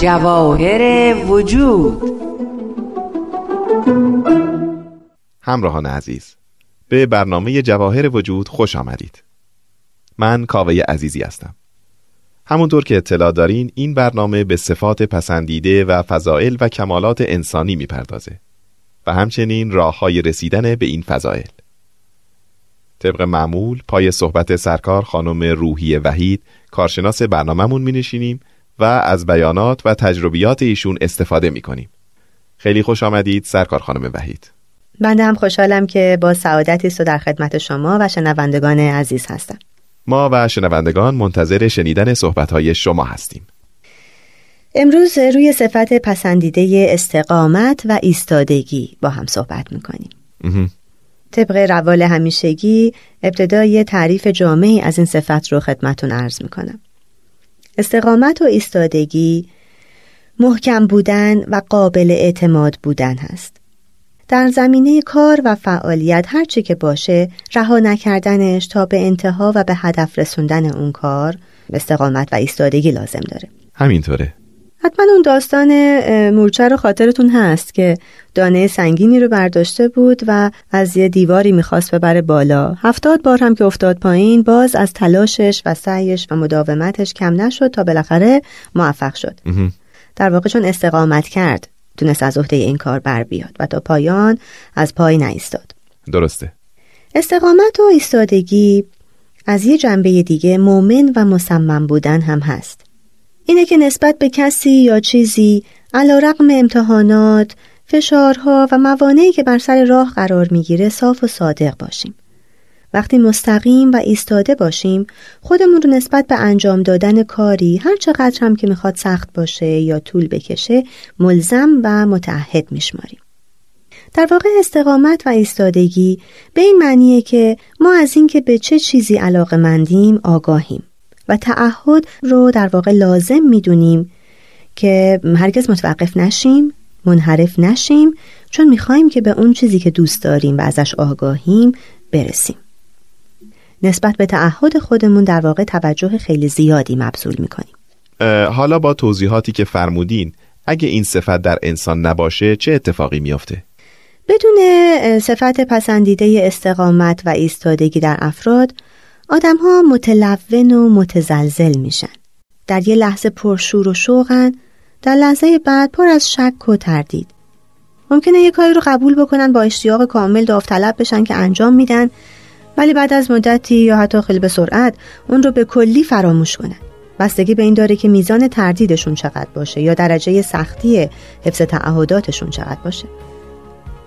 جواهر وجود. همراهان عزیز به برنامه جواهر وجود خوش آمدید. من کاوه عزیزی هستم. همونطور که اطلاع دارین این برنامه به صفات پسندیده و فضائل و کمالات انسانی می‌پردازه و همچنین راه های رسیدن به این فضائل. طبق معمول پای صحبت سرکار خانم روحی وحید کارشناس برنامهمون می نشینیم و از بیانات و تجربیات ایشون استفاده می کنیم. خیلی خوش آمدید سرکار خانم وحید. بنده هم خوشحالم که با سعادتی است و در خدمت شما و شنوندگان عزیز هستم. ما و شنوندگان منتظر شنیدن صحبتهای شما هستیم. امروز روی صفت پسندیده استقامت و ایستادگی با هم صحبت می‌کنیم. طبق روال همیشگی ابتدای تعریف جامعی از این صفت رو خدمتون عرض می‌کنم. استقامت و ایستادگی محکم بودن و قابل اعتماد بودن هست. در زمینه کار و فعالیت هرچی که باشه رها نکردنش تا به انتها و به هدف رسوندن اون کار استقامت و ایستادگی لازم داره. همینطوره. حتما اون داستان مورچه رو خاطرتون هست که دانه سنگینی رو برداشته بود و از یه دیواری می‌خواست ببره بالا. هفتاد بار هم که افتاد پایین باز از تلاشش و سعیش و مداومتش کم نشد تا بالاخره موفق شد. در واقع چون استقامت کرد تونست از عهده این کار بر بیاد و تا پایان از پای نایستاد. درسته. استقامت و ایستادگی از یه جنبه دیگه مؤمن و مصمم بودن هم هست. اینه که نسبت به کسی یا چیزی علا رقم امتحانات، فشارها و موانعی که بر سر راه قرار می‌گیره صاف و صادق باشیم. وقتی مستقیم و ایستاده باشیم خودمون رو نسبت به انجام دادن کاری هر چقدر هم که می‌خواد سخت باشه یا طول بکشه ملزم و متعهد میشماریم. در واقع استقامت و ایستادگی به این معنیه که ما از اینکه به چه چیزی علاقه مندیم آگاهیم و تعهد رو در واقع لازم می‌دونیم که هرگز متوقف نشیم منحرف نشیم چون می‌خوایم که به اون چیزی که دوست داریم و ازش آگاهیم برسیم نسبت به تعهد خودمون در واقع توجه خیلی زیادی مبذول می‌کنیم حالا با توضیحاتی که فرمودین اگه این صفت در انسان نباشه چه اتفاقی میافته؟ بدون صفت پسندیده استقامت و ایستادگی در افراد آدم ها متلون و متزلزل میشن. در یه لحظه پرشور و شوقن در لحظه بعد پر از شک و تردید. ممکنه یه کاری رو قبول بکنن با اشتیاق کامل داوطلب بشن که انجام میدن ولی بعد از مدتی یا حتی خیلی به سرعت اون رو به کلی فراموش کنن. بستگی به این داره که میزان تردیدشون چقدر باشه یا درجه سختی حفظ تعهداتشون چقدر باشه.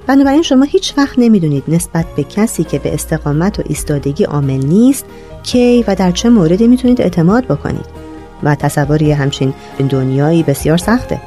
بنابراین شما هیچ وقت نمی‌دونید نسبت به کسی که به استقامت و ایستادگی عامل نیست کی و در چه موردی می‌تونید اعتماد بکنید. و تصوری همچین دنیایی بسیار سخته.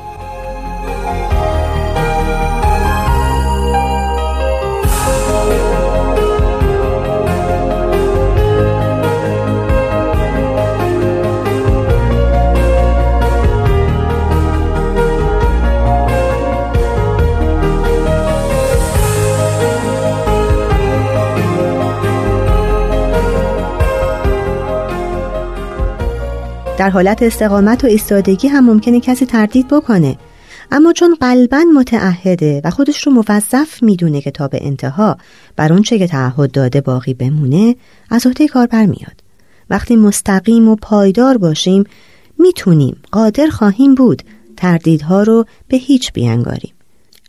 در حالت استقامت و ایستادگی هم ممکنه کسی تردید بکنه. اما چون قلبا متعهده و خودش رو موظف می‌دونه که تا به انتها بر اون چه که تعهد داده باقی بمونه از عهده کار برمیاد. وقتی مستقیم و پایدار باشیم می‌تونیم قادر خواهیم بود تردیدها رو به هیچ بیانگاریم.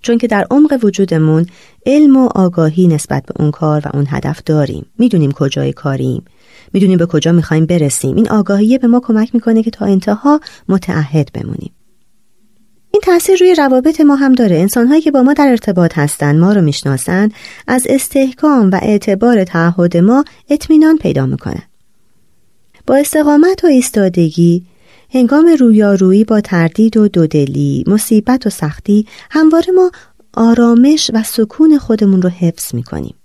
چون که در عمق وجودمون علم و آگاهی نسبت به اون کار و اون هدف داریم. می‌دونیم کجای کاریم. می‌دونیم به کجا می‌خوایم برسیم. این آگاهی به ما کمک می‌کنه که تا انتها متعهد بمونیم. این تاثیر روی روابط ما هم داره. انسانهایی که با ما در ارتباط هستند ما رو می‌شناسند از استحکام و اعتبار تعهد ما اطمینان پیدا می‌کنن با استقامت و ایستادگی هنگام رویارویی با تردید و دودلی مصیبت و سختی همواره ما آرامش و سکون خودمون رو حفظ می‌کنیم.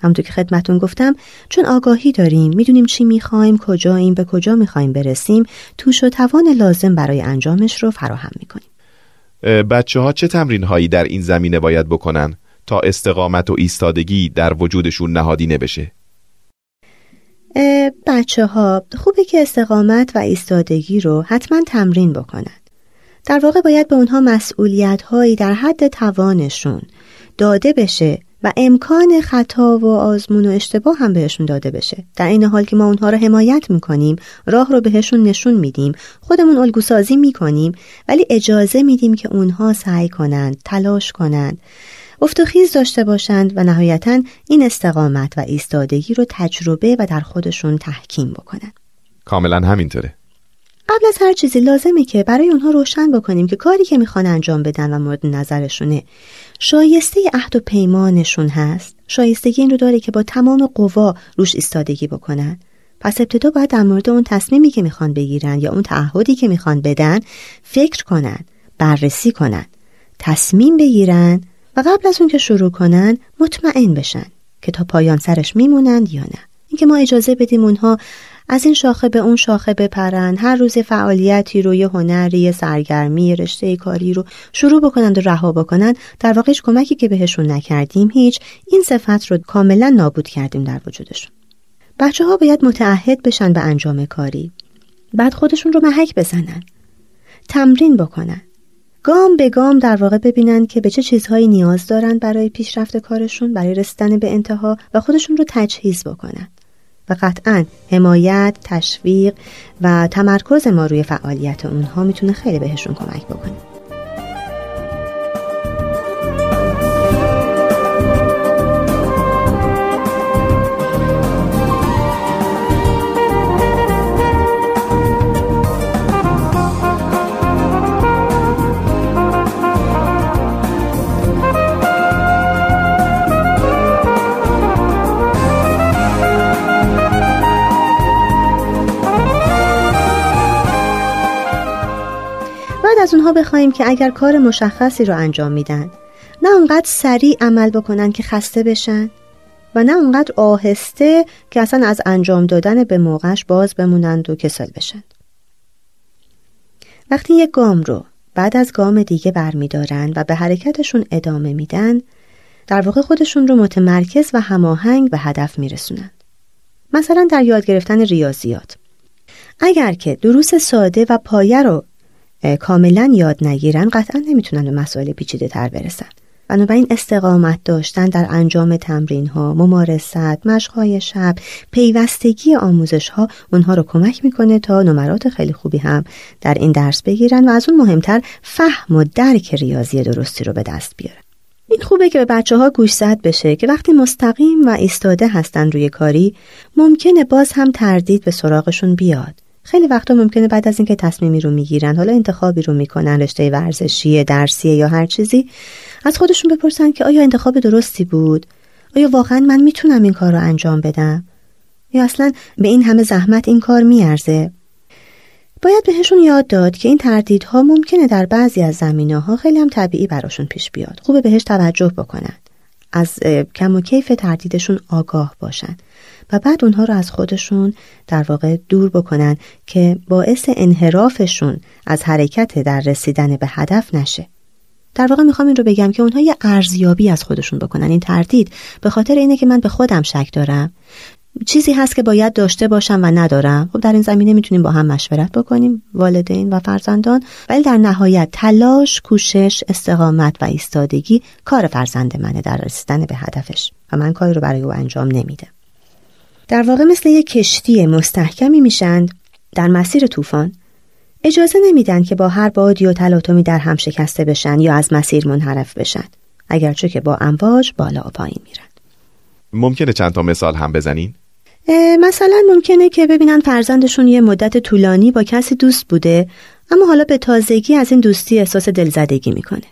همونطور که خدمتون گفتم چون آگاهی داریم می‌دونیم چی می‌خوایم کجاییم به کجا می‌خوایم برسیم توش و توان لازم برای انجامش رو فراهم می‌کنیم. بچه ها چه تمرین هایی در این زمینه باید بکنن تا استقامت و ایستادگی در وجودشون نهادینه بشه بچه ها خوبه که استقامت و ایستادگی رو حتما تمرین بکنن. در واقع باید به اونها مسئولیت هایی در حد توانشون داده بشه و امکان خطا و آزمون و اشتباه هم بهشون داده بشه. در این حال که ما اونها رو حمایت می‌کنیم راه رو بهشون نشون میدیم خودمون الگوسازی می‌کنیم ولی اجازه میدیم که اونها سعی کنند تلاش کنند افتخیز داشته باشند و نهایتا این استقامت و ایستادگی رو تجربه و در خودشون تحکیم بکنند کاملا همینطوره. قبل از هر چیزی لازمه که برای اونها روشن بکنیم که کاری که می‌خوان انجام بدن و مورد نظرشونه. شایسته عهد و پیمانشون هست. شایستگی این رو داره که با تمام قوا روش ایستادگی بکنن. پس ابتدا باید در مورد اون تصمیمی که می‌خوان بگیرن یا اون تعهدی که می‌خوان بدن فکر کنن بررسی کنن تصمیم بگیرن و قبل از اون که شروع کنن مطمئن بشن که تا پایان سرش میمونند یا نه. اینکه ما اجازه بدیم اونها از این شاخه به اون شاخه بپرن هر روز فعالیتی رو یه هنری سرگرمی رشته کاری رو شروع بکنند و رها بکنند. در واقع کمکی که بهشون نکردیم هیچ. این صفت رو کاملا نابود کردیم در وجودشون. بچه ها باید متعهد بشن به انجام کاری. بعد خودشون رو محک بزنن. تمرین بکنن. گام به گام در واقع ببینن که به چه چیزهایی نیاز دارن برای پیشرفت کارشون برای رسیدن به انتها و خودشون رو تجهیز بکنن. و قطعا حمایت، تشویق و تمرکز ما روی فعالیت اونها می‌تونه خیلی بهشون کمک بکنه. از اونها بخوایم که اگر کار مشخصی رو انجام میدن نه اونقدر سریع عمل بکنن که خسته بشن و نه اونقدر آهسته که اصلا از انجام دادن به موقعش باز بمونند و کسل بشن. وقتی یک گام رو بعد از گام دیگه برمیدارن و به حرکتشون ادامه میدن در واقع خودشون رو متمرکز و هماهنگ به هدف میرسونن. مثلا در یاد گرفتن ریاضیات. اگر که دروس ساده و پایه رو کاملا یاد نگیرن قطعا نمی‌تونن به مسائل پیچیده تر برسن بنابراین استقامت داشتن در انجام تمرین ها، ممارست، مشقهای شب، پیوستگی آموزش ها اونها رو کمک می‌کنه تا نمرات خیلی خوبی هم در این درس بگیرن و از اون مهمتر فهم و درک ریاضی درستی رو به دست بیارن. این خوبه که به بچه ها گوش زد بشه که وقتی مستقیم و ایستاده هستن روی کاری ممکنه باز هم تردید به سراغشون بیاد خیلی وقتا ممکنه بعد از اینکه تصمیمی رو می‌گیرن حالا انتخابی رو می‌کنن رشته ورزشی درسیه یا هر چیزی از خودشون بپرسن که آیا انتخاب درستی بود؟ آیا واقعا من می‌تونم این کار رو انجام بدم؟ یا اصلا به این همه زحمت این کار میارزه؟ باید بهشون یاد داد که این تردیدها ممکنه در بعضی از زمینه ها خیلی هم طبیعی براشون پیش بیاد. خوبه بهش توجه بکنن. از کم و کیف تردیدشون آگاه باشن و بعد اونها رو از خودشون در واقع دور بکنن که باعث انحرافشون از حرکت در رسیدن به هدف نشه. در واقع می‌خوام این رو بگم که اونها یه ارزیابی از خودشون بکنن. این تردید به خاطر اینه که من به خودم شک دارم چیزی هست که باید داشته باشم و ندارم. خب در این زمینه می‌تونیم با هم مشورت بکنیم والدین و فرزندان. ولی در نهایت تلاش کوشش استقامت و ایستادگی کار فرزند منه در رسیدن به هدفش و من کاری رو برای او انجام نمیدم. در واقع مثل یک کشتی مستحکمی میشند در مسیر طوفان. اجازه نمیدن که با هر بادی و تلاطمی در هم شکسته بشن یا از مسیر منحرف بشن اگرچه که با امواج بالا و پایین میرن. ممکنه چند تا مثال هم بزنین؟ مثلا ممکنه که ببینن فرزندشون یه مدت طولانی با کسی دوست بوده اما حالا به تازگی از این دوستی احساس دلزدگی می‌کنه.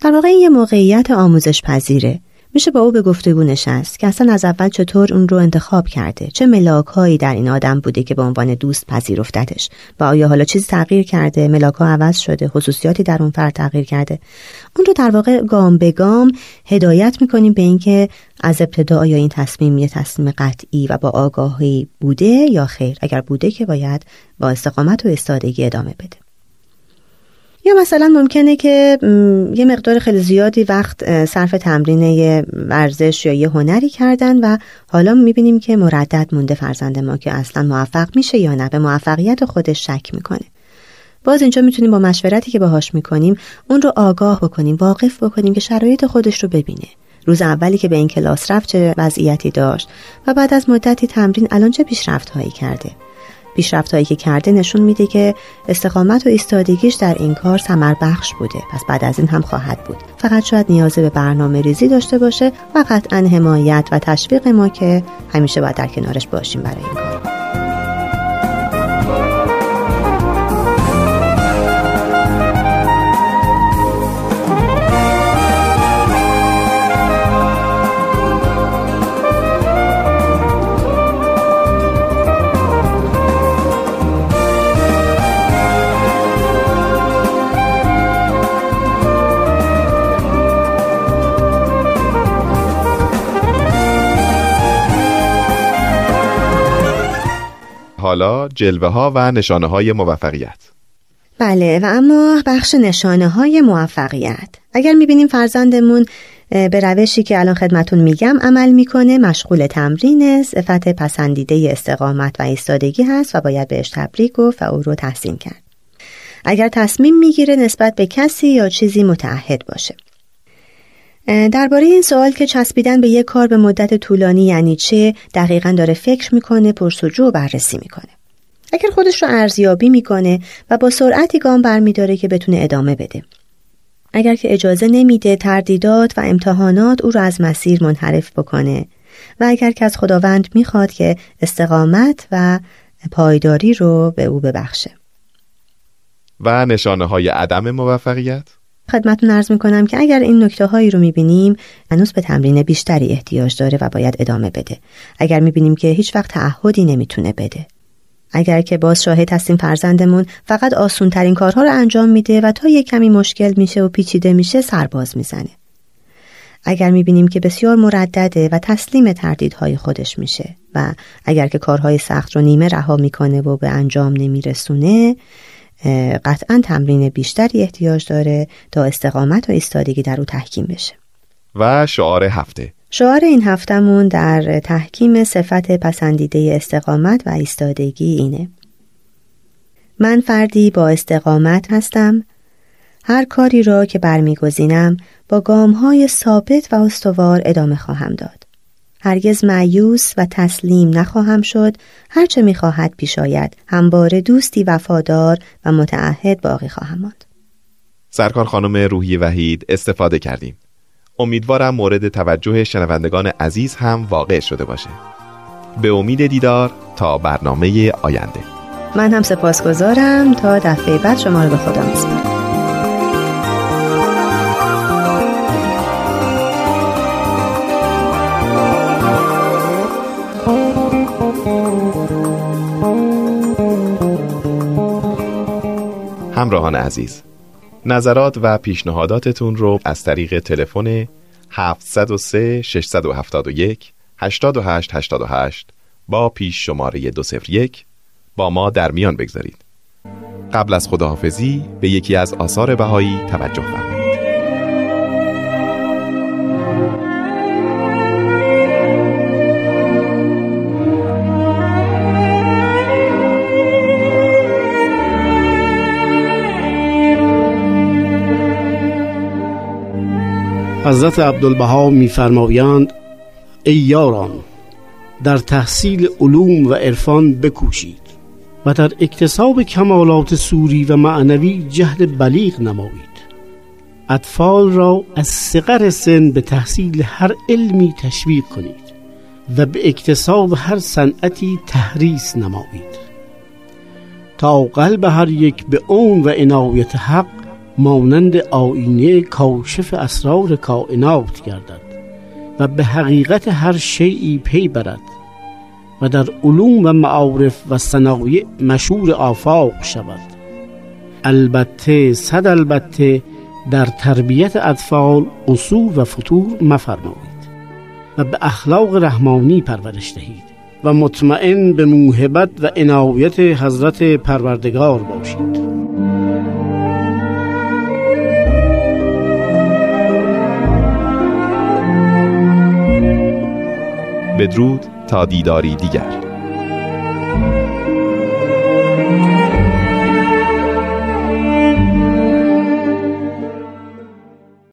در واقع این یه موقعیت آموزش پذیره میشه با او به گفتگو نشست که اصلا از اول چطور اون رو انتخاب کرده چه ملاک هایی در این آدم بوده که به عنوان دوست پذیرفتتش. و آیا حالا چیزی تغییر کرده؟ ملاک ها عوض شده خصوصیاتی در اون فرد تغییر کرده. اون رو در واقع گام به گام هدایت می‌کنیم به اینکه از ابتدا آیا این تصمیم یه تصمیم قطعی و با آگاهی بوده یا خیر. اگر بوده که باید با استقامت و استادگی ادامه بده. یا مثلا ممکنه که یه مقدار خیلی زیادی وقت صرف تمرین یه ورزش یا یه هنری کردن و حالا می‌بینیم که مردد مونده فرزند ما که اصلا موفق میشه یا نه به موفقیت خودش شک می‌کنه. باز اینجا می‌تونیم با مشورتی که باهاش می‌کنیم اون رو آگاه بکنیم واقف بکنیم که شرایط خودش رو ببینه. روز اولی که به این کلاس رفت چه وضعیتی داشت و بعد از مدتی تمرین الان چه پیشرفت هایی کرده. پیشرفت هایی که کرده نشون میده که استقامت و ایستادگیش در این کار ثمر بخش بوده. پس بعد از این هم خواهد بود. فقط شاید نیاز به برنامه ریزی داشته باشه و قطعا حمایت و تشویق ما که همیشه باید در کنارش باشیم برای این کار. حالا جلوه ها و نشانه های موفقیت. بله و اما بخش نشانه های موفقیت. اگر می‌بینیم فرزندمون به روشی که الان خدمتون میگم عمل می‌کنه مشغول تمرین صفت پسندیده استقامت و ایستادگی هست و باید بهش تبریک گفت و او رو تحسین کرد. اگر تصمیم می‌گیره نسبت به کسی یا چیزی متعهد باشه. درباره این سوال که چسبیدن به یک کار به مدت طولانی یعنی چه دقیقا داره فکر می‌کنه پرسجو و بررسی می‌کنه. اگر خودش رو ارزیابی می‌کنه و با سرعتی گام برمیداره که بتونه ادامه بده. اگر که اجازه نمیده تردیدات و امتحانات او رو از مسیر منحرف بکنه و اگر که از خداوند می‌خواد که استقامت و پایداری رو به او ببخشه. و نشانه های عدم موفقیت؟ خدمتون ارز می‌کنم که اگر این نکته هایی رو می‌بینیم هنوز به تمرین بیشتری احتیاج داره و باید ادامه بده. اگر می‌بینیم که هیچ وقت تعهدی نمی‌تونه بده. اگر که باز شاهد هستیم فرزندمون فقط آسون ترین کارها رو انجام میده و تا یک کمی مشکل میشه و پیچیده میشه سرباز می‌زنه. اگر می‌بینیم که بسیار مردده و تسلیم تردیدهای خودش میشه و اگر که کارهای سخت رو نیمه رها می‌کنه و به انجام نمیرسونه قطعا تمرین بیشتری احتیاج داره تا استقامت و ایستادگی در او تحکیم بشه. و شعار هفته. شعار این هفتمون در تحکیم صفت پسندیده استقامت و ایستادگی اینه. من فردی با استقامت هستم. هر کاری را که برمیگزینم با گامهای ثابت و استوار ادامه خواهم داد. هرگز معیوس و تسلیم نخواهم شد. هرچه می‌خواهد پیش آید. همواره دوستی وفادار و متعهد باقی خواهم ماند. سرکار خانم روحی وحید استفاده کردیم. امیدوارم مورد توجه شنوندگان عزیز هم واقع شده باشه. به امید دیدار تا برنامه آینده. من هم سپاسگزارم. تا دفعه بعد شما رو به خدا میسپارم. همراهان عزیز نظرات و پیشنهاداتتون رو از طریق تلفن 703 671 8888 با پیش شماره 201 با ما در میان بگذارید. قبل از خداحافظی به یکی از آثار بهایی توجه فرمایید. حضرت عبدالبها میفرمایند ای یاران در تحصیل علوم و عرفان بکوشید و در اکتساب کمالات سوری و معنوی جهد بلیغ نمایید. اطفال را از صغر سن به تحصیل هر علمی تشویق کنید و به اکتساب هر صنعتی تحریس نمایید. تا قلب هر یک به اون و عنایت حق مانند آینه کاشف اسرار کائنات گردد و به حقیقت هر شیعی پی برد و در علوم و معارف و صنایع مشهور آفاق شود. البته صد البته در تربیت اطفال قصور و فتور مفرمایید و به اخلاق رحمانی پرورش دهید و مطمئن به موهبت و عنایت حضرت پروردگار باشید. بدرود تا دیداری دیگر.